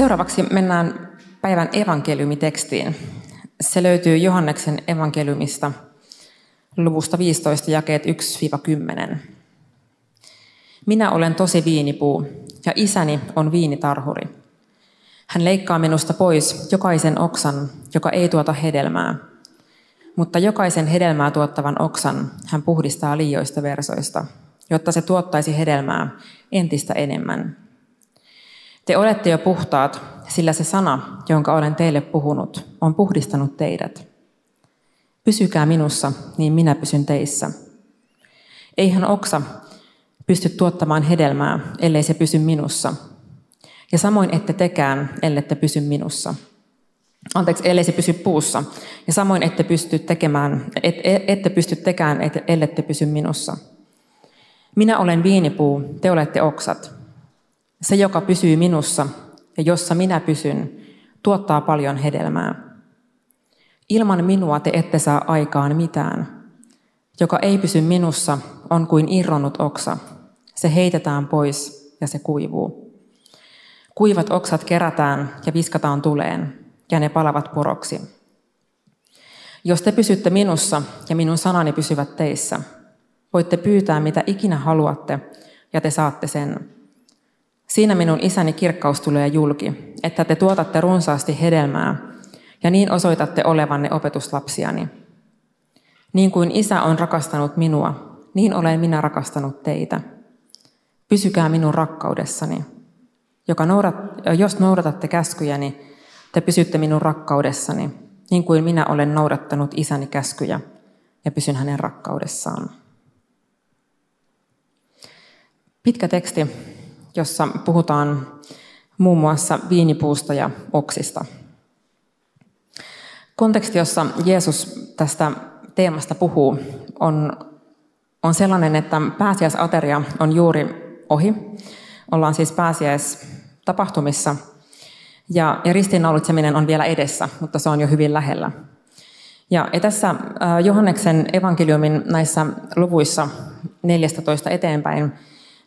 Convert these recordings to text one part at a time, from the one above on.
Seuraavaksi mennään päivän evankeliumitekstiin. Se löytyy Johanneksen evankeliumista luvusta 15 jakeet 1-10. Minä olen tosi viinipuu ja isäni on viinitarhuri. Hän leikkaa minusta pois jokaisen oksan, joka ei tuota hedelmää. Mutta jokaisen hedelmää tuottavan oksan hän puhdistaa liioista versoista, jotta se tuottaisi hedelmää entistä enemmän. Te olette jo puhtaat, sillä se sana, jonka olen teille puhunut, on puhdistanut teidät. Pysykää minussa, niin minä pysyn teissä. Eihän oksa pysty tuottamaan hedelmää, ellei se pysy minussa. Ja samoin ette tekään, ellette pysy minussa. Anteeksi, ellei se pysy puussa. Ja samoin ette pysty tekemään, et, ette pysty tekään, et, ellette pysy minussa. Minä olen viinipuu, te olette oksat. Se, joka pysyy minussa ja jossa minä pysyn, tuottaa paljon hedelmää. Ilman minua te ette saa aikaan mitään. Joka ei pysy minussa, on kuin irronnut oksa. Se heitetään pois ja se kuivuu. Kuivat oksat kerätään ja viskataan tuleen, ja ne palavat poroksi. Jos te pysytte minussa ja minun sanani pysyvät teissä, voitte pyytää mitä ikinä haluatte, ja te saatte sen. Siinä minun isäni kirkkaus tulee julki, että te tuotatte runsaasti hedelmää, ja niin osoitatte olevanne opetuslapsiani. Niin kuin isä on rakastanut minua, niin olen minä rakastanut teitä. Pysykää minun rakkaudessani. Joka noudat, jos noudatatte käskyjäni, te pysytte minun rakkaudessani, niin kuin minä olen noudattanut isäni käskyjä ja pysyn hänen rakkaudessaan. Pitkä teksti, jossa puhutaan muun muassa viinipuusta ja oksista. Konteksti, jossa Jeesus tästä teemasta puhuu, on, on sellainen, että pääsiäisateria on juuri ohi. Ollaan siis pääsiäistapahtumissa ja, ja ristiinnaulitseminen on vielä edessä, mutta se on jo hyvin lähellä. Ja, tässä Johanneksen evankeliumin näissä luvuissa 14 eteenpäin,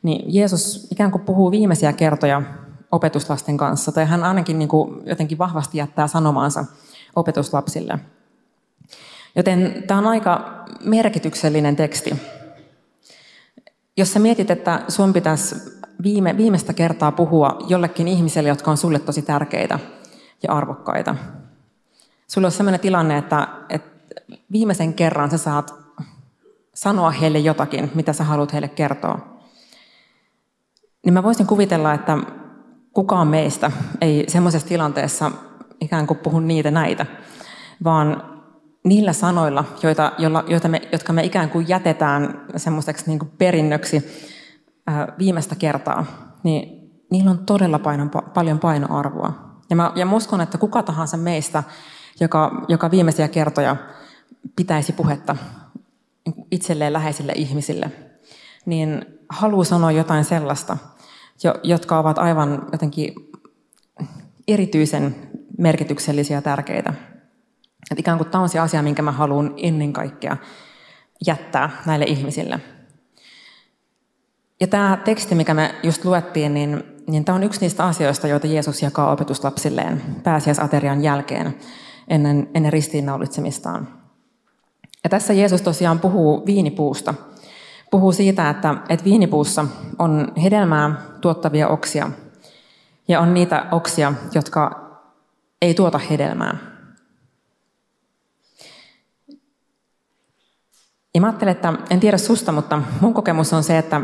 niin Jeesus ikään kuin puhuu viimeisiä kertoja opetuslasten kanssa, tai hän ainakin niin kuin jotenkin vahvasti jättää sanomaansa opetuslapsille. Joten tämä on aika merkityksellinen teksti. Jos sä mietit, että sun pitäisi viime, viimeistä kertaa puhua jollekin ihmiselle, jotka on sulle tosi tärkeitä ja arvokkaita. Sulla on sellainen tilanne, että, että viimeisen kerran sä saat sanoa heille jotakin, mitä sä haluat heille kertoa. Niin mä voisin kuvitella, että kukaan meistä ei semmoisessa tilanteessa ikään kuin puhu niitä näitä, vaan niillä sanoilla, joita, joilla, joita me, jotka me ikään kuin jätetään semmoiseksi niin perinnöksi ää, viimeistä kertaa, niin niillä on todella painon, paljon painoarvoa. Ja mä, ja mä uskon, että kuka tahansa meistä, joka, joka viimeisiä kertoja pitäisi puhetta itselleen läheisille ihmisille, niin haluaa sanoa jotain sellaista, jo, jotka ovat aivan jotenkin erityisen merkityksellisiä ja tärkeitä. Että ikään kuin tämä on se asia, minkä mä haluan ennen kaikkea jättää näille ihmisille. Ja tämä teksti, mikä me just luettiin, niin, niin tämä on yksi niistä asioista, joita Jeesus jakaa opetuslapsilleen pääsiäisaterian jälkeen ennen, ennen ristiinnaulitsemistaan. Ja tässä Jeesus tosiaan puhuu viinipuusta. Puhuu siitä, että, että viinipuussa on hedelmää tuottavia oksia ja on niitä oksia, jotka ei tuota hedelmää. Ja mä ajattelen, että en tiedä susta, mutta mun kokemus on se, että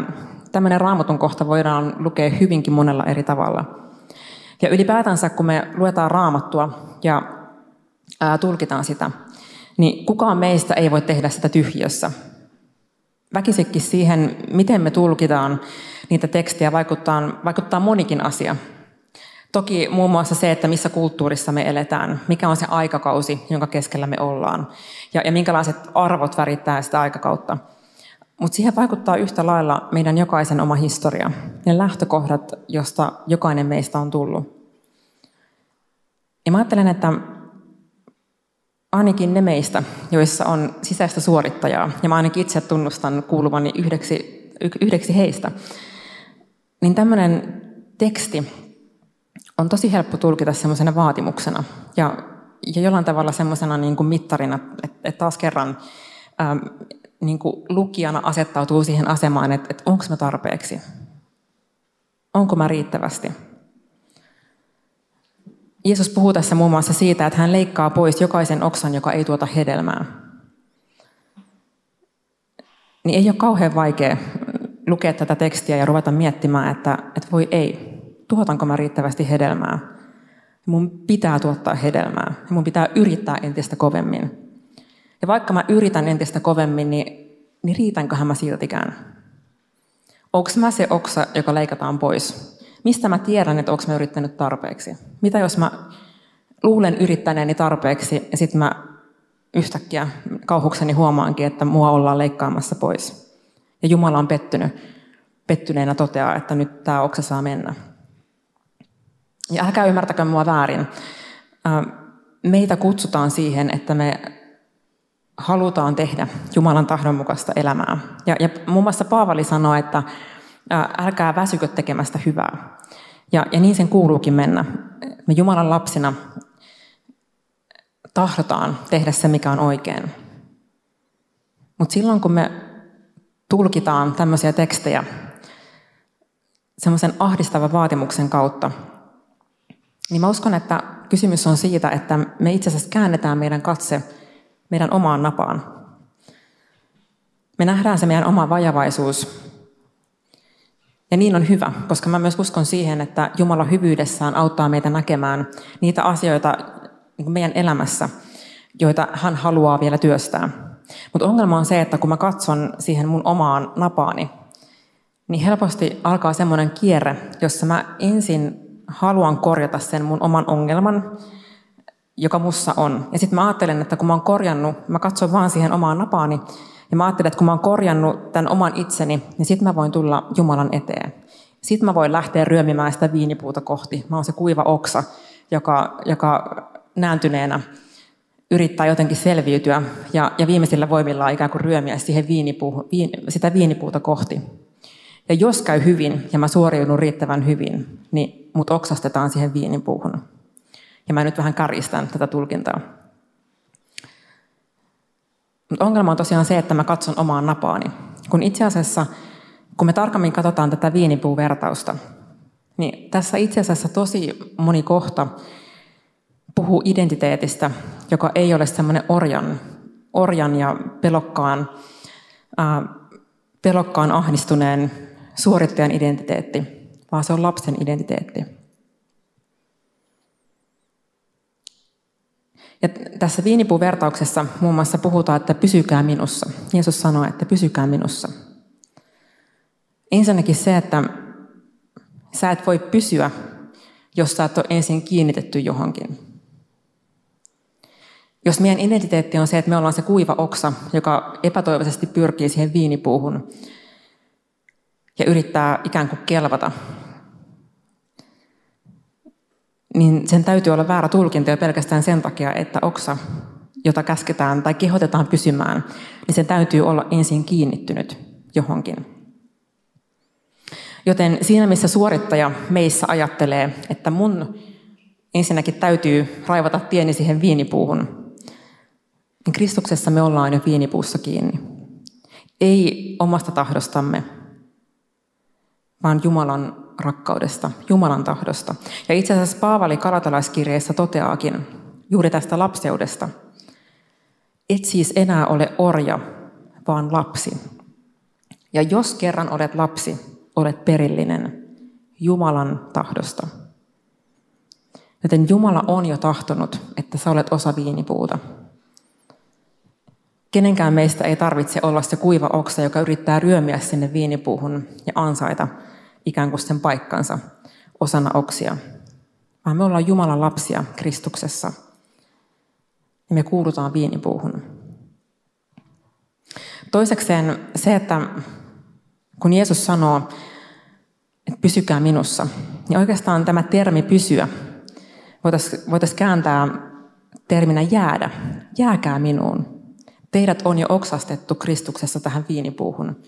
tämmöinen raamatun kohta voidaan lukea hyvinkin monella eri tavalla. Ja ylipäätänsä, kun me luetaan raamattua ja ää, tulkitaan sitä, niin kukaan meistä ei voi tehdä sitä tyhjössä. Väkisikin siihen, miten me tulkitaan niitä tekstejä, vaikuttaa, vaikuttaa monikin asia. Toki muun muassa se, että missä kulttuurissa me eletään, mikä on se aikakausi, jonka keskellä me ollaan, ja, ja minkälaiset arvot värittää sitä aikakautta. Mutta siihen vaikuttaa yhtä lailla meidän jokaisen oma historia, ne lähtökohdat, josta jokainen meistä on tullut. Ja mä ajattelen, että ainakin ne meistä, joissa on sisäistä suorittajaa, ja mä ainakin itse tunnustan kuuluvani yhdeksi, yhdeksi heistä, niin tämmöinen teksti on tosi helppo tulkita semmoisena vaatimuksena. Ja, ja jollain tavalla semmoisena niin kuin mittarina, että, että taas kerran ää, niin kuin lukijana asettautuu siihen asemaan, että, että onko mä tarpeeksi, onko mä riittävästi. Jeesus puhuu tässä muun muassa siitä, että hän leikkaa pois jokaisen oksan, joka ei tuota hedelmää. Niin ei ole kauhean vaikea lukea tätä tekstiä ja ruveta miettimään, että, että voi ei, tuotanko mä riittävästi hedelmää. Mun pitää tuottaa hedelmää ja mun pitää yrittää entistä kovemmin. Ja vaikka mä yritän entistä kovemmin, niin, niin riitänköhän mä siltikään? Onko mä se oksa, joka leikataan pois? Mistä mä tiedän, että onko mä yrittänyt tarpeeksi? Mitä jos mä luulen yrittäneeni tarpeeksi ja sitten mä yhtäkkiä kauhukseni huomaankin, että mua ollaan leikkaamassa pois. Ja Jumala on pettynyt, pettyneenä toteaa, että nyt tämä oksa saa mennä. Ja älkää ymmärtäkö mua väärin. Meitä kutsutaan siihen, että me halutaan tehdä Jumalan tahdon mukaista elämää. Ja, ja muun muassa Paavali sanoi, että älkää väsykö tekemästä hyvää. Ja, ja niin sen kuuluukin mennä. Me Jumalan lapsina tahdotaan tehdä se, mikä on oikein. Mutta silloin, kun me tulkitaan tämmöisiä tekstejä semmoisen ahdistavan vaatimuksen kautta, niin mä uskon, että kysymys on siitä, että me itse asiassa käännetään meidän katse meidän omaan napaan. Me nähdään se meidän oma vajavaisuus. Ja niin on hyvä, koska mä myös uskon siihen, että Jumala hyvyydessään auttaa meitä näkemään niitä asioita niin meidän elämässä, joita hän haluaa vielä työstää. Mutta ongelma on se, että kun mä katson siihen mun omaan napaani, niin helposti alkaa semmoinen kierre, jossa mä ensin haluan korjata sen mun oman ongelman, joka mussa on. Ja sitten mä ajattelen, että kun mä oon korjannut, mä katson vaan siihen omaan napaani, ja mä ajattelen, että kun mä oon korjannut tämän oman itseni, niin sitten mä voin tulla Jumalan eteen. Sitten mä voin lähteä ryömimään sitä viinipuuta kohti. Mä oon se kuiva oksa, joka, joka nääntyneenä yrittää jotenkin selviytyä ja, ja viimeisillä voimilla ikään kuin ryömiä siihen viinipuuhun, viin, sitä viinipuuta kohti. Ja jos käy hyvin ja mä suoriudun riittävän hyvin, niin mut oksastetaan siihen viinipuuhun. Ja mä nyt vähän kärjistän tätä tulkintaa. Mutta ongelma on tosiaan se, että mä katson omaan napaani. Kun itse asiassa, kun me tarkemmin katsotaan tätä viinipuuvertausta, niin tässä itse asiassa tosi moni kohta puhuu identiteetistä, joka ei ole semmoinen orjan, orjan ja pelokkaan, ää, pelokkaan ahdistuneen suorittajan identiteetti, vaan se on lapsen identiteetti. Ja tässä viinipuuvertauksessa muun muassa puhutaan, että pysykää minussa. Jeesus sanoi, että pysykää minussa. Ensinnäkin se, että sä et voi pysyä, jos sä et ole ensin kiinnitetty johonkin. Jos meidän identiteetti on se, että me ollaan se kuiva oksa, joka epätoivoisesti pyrkii siihen viinipuuhun ja yrittää ikään kuin kelvata, niin sen täytyy olla väärä tulkinta jo pelkästään sen takia, että oksa, jota käsketään tai kehotetaan pysymään, niin sen täytyy olla ensin kiinnittynyt johonkin. Joten siinä, missä suorittaja meissä ajattelee, että mun ensinnäkin täytyy raivata tieni siihen viinipuuhun, niin Kristuksessa me ollaan jo viinipuussa kiinni. Ei omasta tahdostamme, vaan Jumalan rakkaudesta, Jumalan tahdosta. Ja itse asiassa Paavali kalatalaiskirjeessä toteaakin juuri tästä lapseudesta. Et siis enää ole orja, vaan lapsi. Ja jos kerran olet lapsi, olet perillinen Jumalan tahdosta. Joten Jumala on jo tahtonut, että sä olet osa viinipuuta. Kenenkään meistä ei tarvitse olla se kuiva oksa, joka yrittää ryömiä sinne viinipuuhun ja ansaita ikään kuin sen paikkansa osana oksia. vaan me ollaan Jumalan lapsia Kristuksessa. Ja me kuulutaan viinipuuhun. Toisekseen se, että kun Jeesus sanoo, että pysykää minussa, niin oikeastaan tämä termi pysyä voitaisiin voitais kääntää terminä jäädä. Jääkää minuun. Teidät on jo oksastettu Kristuksessa tähän viinipuuhun.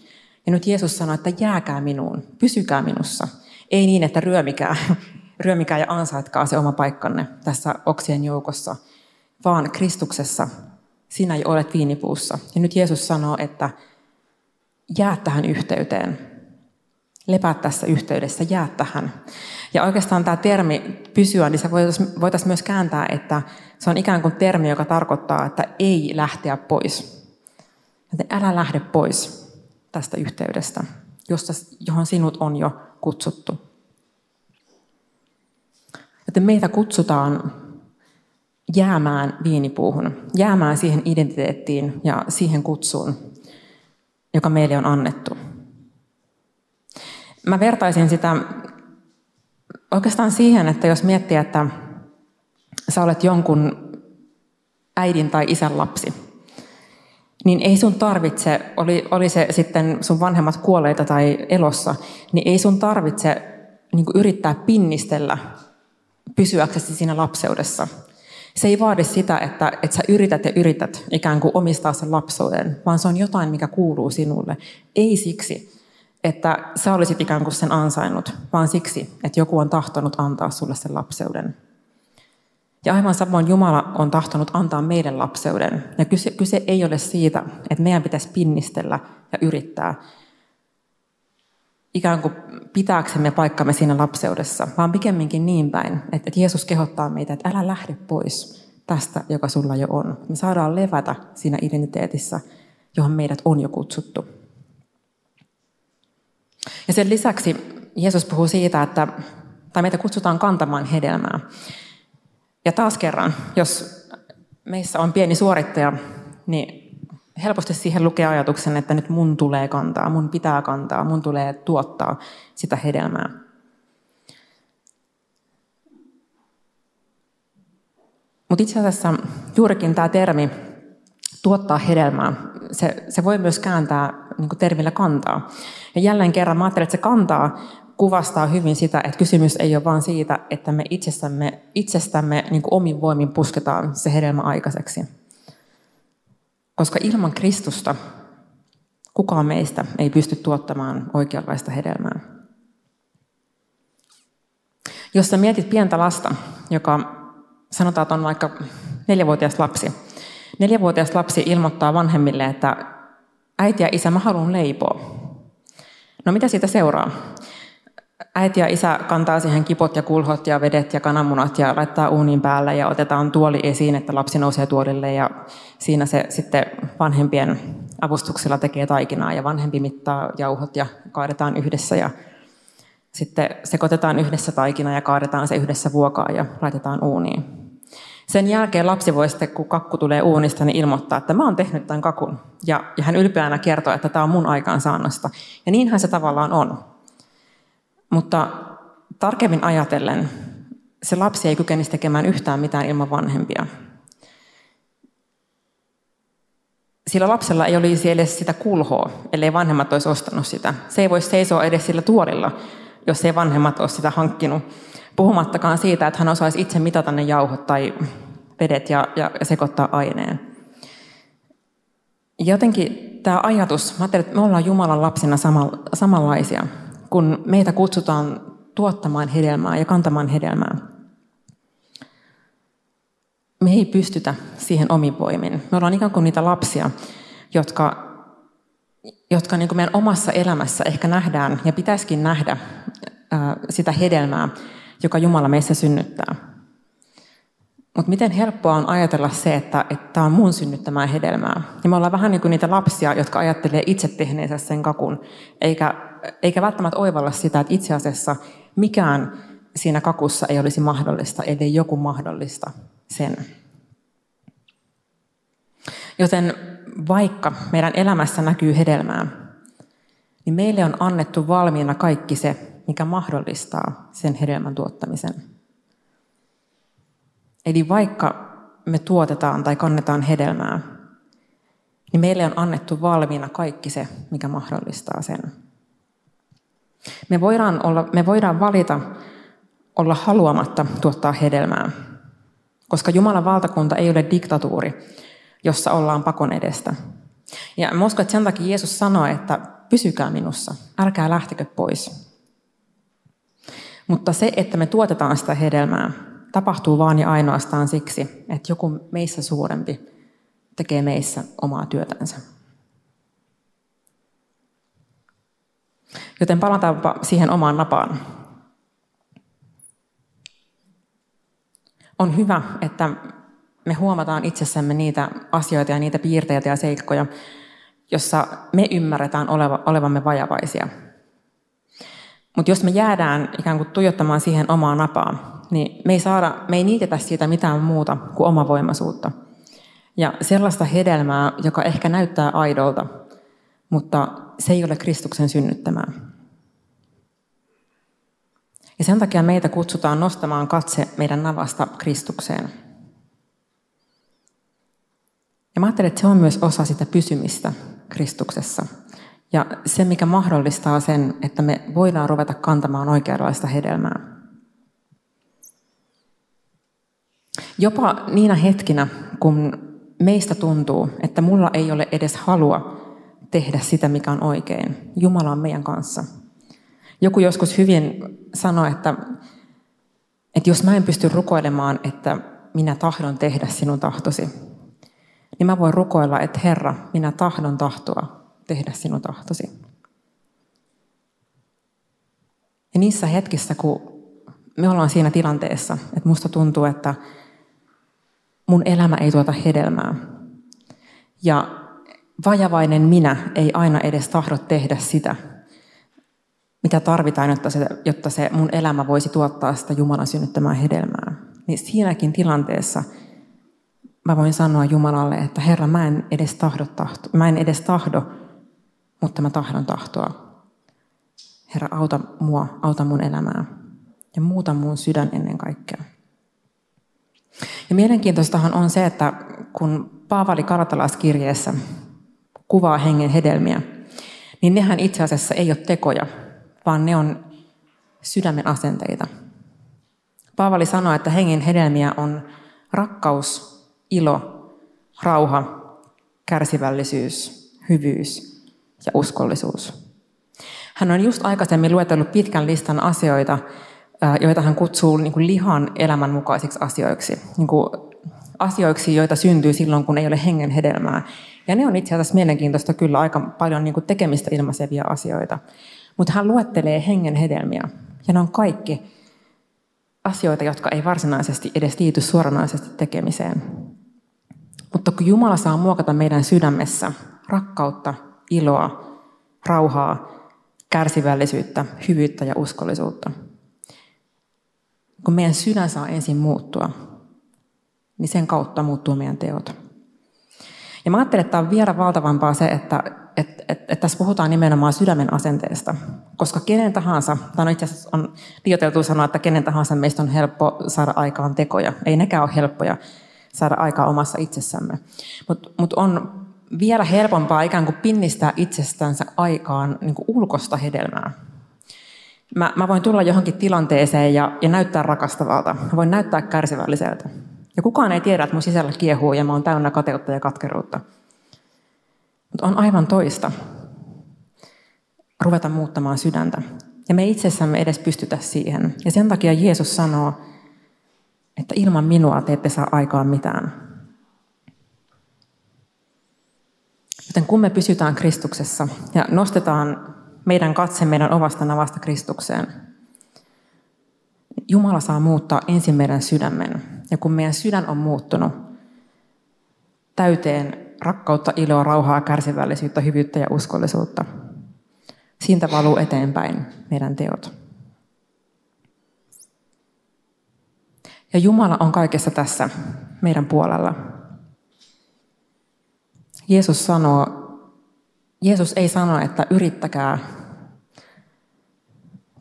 Ja nyt Jeesus sanoo, että jääkää minuun, pysykää minussa. Ei niin, että ryömikää, ryömikää ja ansaitkaa se oma paikkanne tässä oksien joukossa, vaan Kristuksessa sinä jo olet viinipuussa. Ja nyt Jeesus sanoo, että jää tähän yhteyteen. Lepää tässä yhteydessä, jää tähän. Ja oikeastaan tämä termi pysyä, niin se voitaisiin myös kääntää, että se on ikään kuin termi, joka tarkoittaa, että ei lähteä pois. Älä lähde pois tästä yhteydestä, josta, johon sinut on jo kutsuttu. Joten meitä kutsutaan jäämään viinipuuhun, jäämään siihen identiteettiin ja siihen kutsuun, joka meille on annettu. Mä vertaisin sitä oikeastaan siihen, että jos miettii, että sä olet jonkun äidin tai isän lapsi, niin ei sun tarvitse, oli, oli se sitten sun vanhemmat kuolleita tai elossa, niin ei sun tarvitse niin yrittää pinnistellä pysyäksesi siinä lapseudessa. Se ei vaadi sitä, että, että sä yrität ja yrität ikään kuin omistaa sen lapsuuden, vaan se on jotain, mikä kuuluu sinulle. Ei siksi, että sä olisit ikään kuin sen ansainnut, vaan siksi, että joku on tahtonut antaa sulle sen lapseuden. Ja aivan samoin Jumala on tahtonut antaa meidän lapseuden. Ja kyse, kyse ei ole siitä, että meidän pitäisi pinnistellä ja yrittää ikään kuin pitääksemme paikkamme siinä lapseudessa, vaan pikemminkin niin päin, että Jeesus kehottaa meitä, että älä lähde pois tästä, joka sulla jo on. Me saadaan levätä siinä identiteetissä, johon meidät on jo kutsuttu. Ja sen lisäksi Jeesus puhuu siitä, että tai meitä kutsutaan kantamaan hedelmää. Ja taas kerran, jos meissä on pieni suorittaja, niin helposti siihen lukee ajatuksen, että nyt mun tulee kantaa, mun pitää kantaa, mun tulee tuottaa sitä hedelmää. Mutta itse asiassa juurikin tämä termi tuottaa hedelmää, se, se voi myös kääntää niin termillä kantaa. Ja jälleen kerran mä ajattelen, että se kantaa kuvastaa hyvin sitä, että kysymys ei ole vain siitä, että me itsestämme, itsestämme niin kuin omin voimin pusketaan se hedelmä aikaiseksi. Koska ilman Kristusta kukaan meistä ei pysty tuottamaan oikeanlaista hedelmää. Jos sä mietit pientä lasta, joka sanotaan, että on vaikka neljävuotias lapsi. Neljävuotias lapsi ilmoittaa vanhemmille, että äiti ja isä, mä haluan leipoa. No mitä siitä seuraa? Äiti ja isä kantaa siihen kipot ja kulhot ja vedet ja kananmunat ja laittaa uunin päälle ja otetaan tuoli esiin, että lapsi nousee tuolille ja siinä se sitten vanhempien avustuksella tekee taikinaa ja vanhempi mittaa jauhot ja kaadetaan yhdessä ja sitten sekoitetaan yhdessä taikina ja kaadetaan se yhdessä vuokaa ja laitetaan uuniin. Sen jälkeen lapsi voi sitten, kun kakku tulee uunista, niin ilmoittaa, että mä oon tehnyt tämän kakun. Ja, ja hän ylpeänä kertoo, että tämä on mun aikaansaannosta. Ja niinhän se tavallaan on. Mutta tarkemmin ajatellen, se lapsi ei kykenisi tekemään yhtään mitään ilman vanhempia. Sillä lapsella ei olisi edes sitä kulhoa, ellei vanhemmat olisi ostanut sitä. Se ei voisi seisoa edes sillä tuolilla, jos ei vanhemmat olisi sitä hankkinut. Puhumattakaan siitä, että hän osaisi itse mitata ne jauhot tai vedet ja, ja, sekoittaa aineen. Jotenkin tämä ajatus, mä että me ollaan Jumalan lapsina samanlaisia kun meitä kutsutaan tuottamaan hedelmää ja kantamaan hedelmää. Me ei pystytä siihen omin voimin. Me ollaan ikään kuin niitä lapsia, jotka, jotka niin kuin meidän omassa elämässä ehkä nähdään ja pitäisikin nähdä sitä hedelmää, joka Jumala meissä synnyttää. Mutta miten helppoa on ajatella se, että tämä on mun synnyttämää hedelmää. Ja me ollaan vähän niin kuin niitä lapsia, jotka ajattelee itse tehneensä sen kakun, eikä eikä välttämättä oivalla sitä, että itse asiassa mikään siinä kakussa ei olisi mahdollista, ellei joku mahdollista sen. Joten vaikka meidän elämässä näkyy hedelmää, niin meille on annettu valmiina kaikki se, mikä mahdollistaa sen hedelmän tuottamisen. Eli vaikka me tuotetaan tai kannetaan hedelmää, niin meille on annettu valmiina kaikki se, mikä mahdollistaa sen. Me voidaan, olla, me voidaan valita olla haluamatta tuottaa hedelmää, koska Jumalan valtakunta ei ole diktatuuri, jossa ollaan pakon edestä. Ja mä uskon, että sen takia Jeesus sanoi, että pysykää minussa, älkää lähtekö pois. Mutta se, että me tuotetaan sitä hedelmää, tapahtuu vaan ja ainoastaan siksi, että joku meissä suurempi tekee meissä omaa työtänsä. Joten palataanpa siihen omaan napaan. On hyvä, että me huomataan itsessämme niitä asioita ja niitä piirteitä ja seikkoja, jossa me ymmärretään oleva, olevamme vajavaisia. Mutta jos me jäädään ikään kuin tuijottamaan siihen omaa napaa, niin me ei, saada, me ei niitetä siitä mitään muuta kuin omavoimaisuutta. Ja sellaista hedelmää, joka ehkä näyttää aidolta, mutta se ei ole Kristuksen synnyttämää. Ja sen takia meitä kutsutaan nostamaan katse meidän navasta Kristukseen. Ja mä ajattelen, että se on myös osa sitä pysymistä Kristuksessa. Ja se, mikä mahdollistaa sen, että me voidaan ruveta kantamaan oikeanlaista hedelmää. Jopa niinä hetkinä, kun meistä tuntuu, että mulla ei ole edes halua tehdä sitä, mikä on oikein. Jumala on meidän kanssa. Joku joskus hyvin sanoi, että, että jos mä en pysty rukoilemaan, että minä tahdon tehdä sinun tahtosi, niin mä voin rukoilla, että Herra, minä tahdon tahtoa tehdä sinun tahtosi. Ja niissä hetkissä, kun me ollaan siinä tilanteessa, että musta tuntuu, että mun elämä ei tuota hedelmää. Ja vajavainen minä ei aina edes tahdo tehdä sitä, mitä tarvitaan, jotta se, jotta se mun elämä voisi tuottaa sitä Jumalan synnyttämää hedelmää. Niin siinäkin tilanteessa – mä voin sanoa Jumalalle, että Herra, mä en edes tahdo, tahto, mä en edes tahdo, mutta mä tahdon tahtoa. Herra, auta mua, auta mun elämää ja muuta mun sydän ennen kaikkea. Ja mielenkiintoistahan on se, että kun Paavali Karatalaiskirjeessä kuvaa hengen hedelmiä, niin nehän itse asiassa ei ole tekoja, vaan ne on sydämen asenteita. Paavali sanoi, että hengen hedelmiä on rakkaus, ilo, rauha, kärsivällisyys, hyvyys ja uskollisuus. Hän on just aikaisemmin luetellut pitkän listan asioita, joita hän kutsuu niin kuin lihan elämän mukaisiksi asioiksi. Niin kuin asioiksi, joita syntyy silloin, kun ei ole hengen hedelmää. Ja ne on itse asiassa mielenkiintoista kyllä aika paljon niin kuin tekemistä ilmaisevia asioita. Mutta hän luettelee hengen hedelmiä. Ja ne on kaikki asioita, jotka ei varsinaisesti edes liity suoranaisesti tekemiseen. Mutta kun Jumala saa muokata meidän sydämessä rakkautta, iloa, rauhaa, kärsivällisyyttä, hyvyyttä ja uskollisuutta, kun meidän sydän saa ensin muuttua, niin sen kautta muuttuu meidän teot. Ja mä ajattelen, että tämä on vielä valtavampaa se, että, että, että, että tässä puhutaan nimenomaan sydämen asenteesta. Koska kenen tahansa, tai no itse asiassa on liioteltu sanoa, että kenen tahansa meistä on helppo saada aikaan tekoja. Ei nekään ole helppoja saada aikaa omassa itsessämme. Mutta mut on vielä helpompaa ikään kuin pinnistää itsestänsä aikaan niin kuin ulkosta hedelmää. Mä, mä voin tulla johonkin tilanteeseen ja, ja näyttää rakastavalta. Mä voin näyttää kärsivälliseltä. Ja kukaan ei tiedä, että mun sisällä kiehuu ja mä oon täynnä kateutta ja katkeruutta. Mutta on aivan toista ruveta muuttamaan sydäntä. Ja me itsessämme edes pystytä siihen. Ja sen takia Jeesus sanoo, että ilman minua te ette saa aikaan mitään. Joten kun me pysytään Kristuksessa ja nostetaan meidän katse meidän ovasta navasta Kristukseen, Jumala saa muuttaa ensin meidän sydämen. Ja kun meidän sydän on muuttunut täyteen rakkautta, iloa, rauhaa, kärsivällisyyttä, hyvyyttä ja uskollisuutta, siitä valuu eteenpäin meidän teot. Ja Jumala on kaikessa tässä meidän puolella. Jeesus sanoo, Jeesus ei sano, että yrittäkää,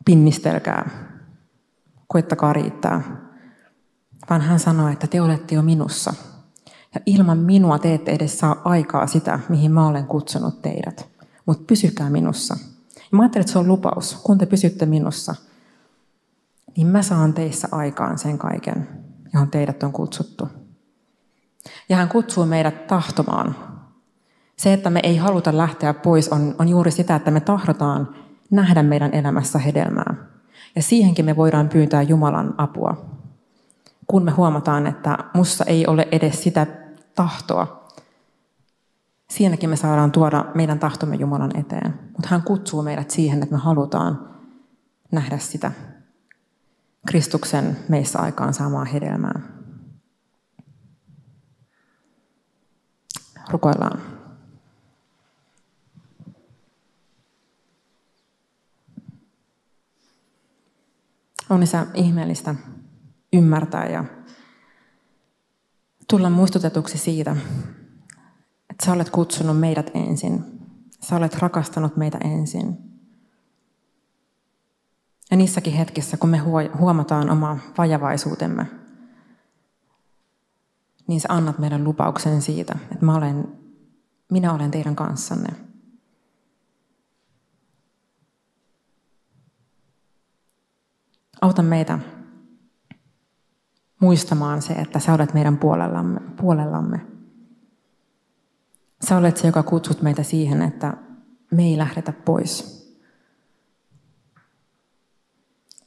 pinnistelkää, koittakaa riittää. Vaan hän sanoi, että te olette jo minussa. Ja ilman minua te ette edes saa aikaa sitä, mihin mä olen kutsunut teidät. Mutta pysykää minussa. Ja mä ajattelin, että se on lupaus. Kun te pysytte minussa, niin mä saan teissä aikaan sen kaiken, johon teidät on kutsuttu. Ja hän kutsuu meidät tahtomaan. Se, että me ei haluta lähteä pois, on, on juuri sitä, että me tahdotaan nähdä meidän elämässä hedelmää. Ja siihenkin me voidaan pyytää Jumalan apua. Kun me huomataan, että mussa ei ole edes sitä tahtoa, siinäkin me saadaan tuoda meidän tahtomme Jumalan eteen. Mutta hän kutsuu meidät siihen, että me halutaan nähdä sitä Kristuksen meissä aikaan saamaa hedelmää. Rukoillaan. On isä ihmeellistä ymmärtää ja tulla muistutetuksi siitä, että sä olet kutsunut meidät ensin. Sä olet rakastanut meitä ensin. Ja niissäkin hetkissä, kun me huomataan oma vajavaisuutemme, niin sä annat meidän lupauksen siitä, että mä olen, minä olen teidän kanssanne. Auta meitä muistamaan se, että sä olet meidän puolellamme. puolellamme. Sä olet se, joka kutsut meitä siihen, että me ei lähdetä pois.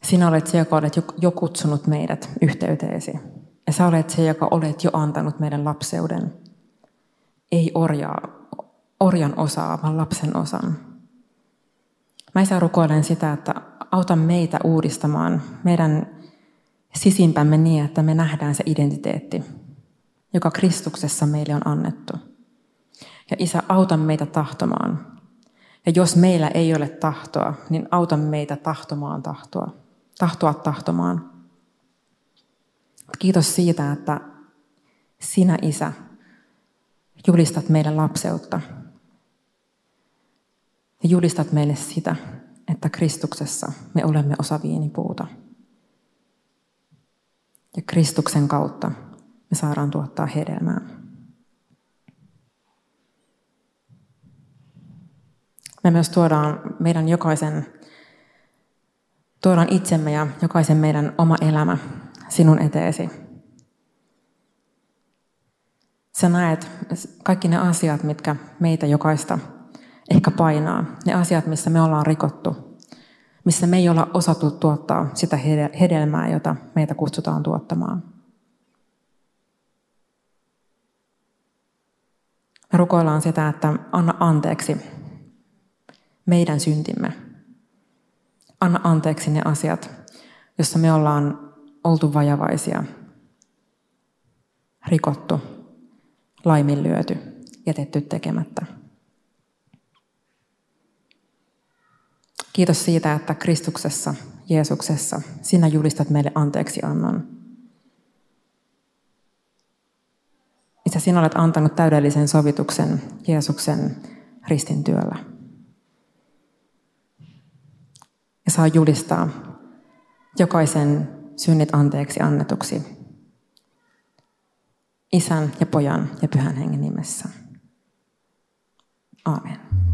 Sinä olet se, joka olet jo kutsunut meidät yhteyteesi. Ja sä olet se, joka olet jo antanut meidän lapseuden. Ei orjaa, orjan osaa, vaan lapsen osan. Mä isä rukoilen sitä, että auta meitä uudistamaan meidän sisimpämme niin, että me nähdään se identiteetti, joka Kristuksessa meille on annettu. Ja Isä, auta meitä tahtomaan. Ja jos meillä ei ole tahtoa, niin auta meitä tahtomaan tahtoa. Tahtoa tahtomaan. Kiitos siitä, että sinä, Isä, julistat meidän lapseutta. Ja julistat meille sitä, että Kristuksessa me olemme osa viinipuuta. Ja Kristuksen kautta me saadaan tuottaa hedelmää. Me myös tuodaan meidän jokaisen, tuodaan itsemme ja jokaisen meidän oma elämä sinun eteesi. Sä näet kaikki ne asiat, mitkä meitä jokaista ehkä painaa. Ne asiat, missä me ollaan rikottu. Missä me ei olla osattu tuottaa sitä hedelmää, jota meitä kutsutaan tuottamaan. Me rukoillaan sitä, että anna anteeksi meidän syntimme. Anna anteeksi ne asiat, joissa me ollaan oltu vajavaisia, rikottu, laiminlyöty, jätetty tekemättä. Kiitos siitä, että Kristuksessa, Jeesuksessa, sinä julistat meille anteeksi annon. Isä, sinä olet antanut täydellisen sovituksen Jeesuksen ristin työllä. Ja saa julistaa jokaisen synnit anteeksi annetuksi. Isän ja pojan ja pyhän hengen nimessä. Aamen.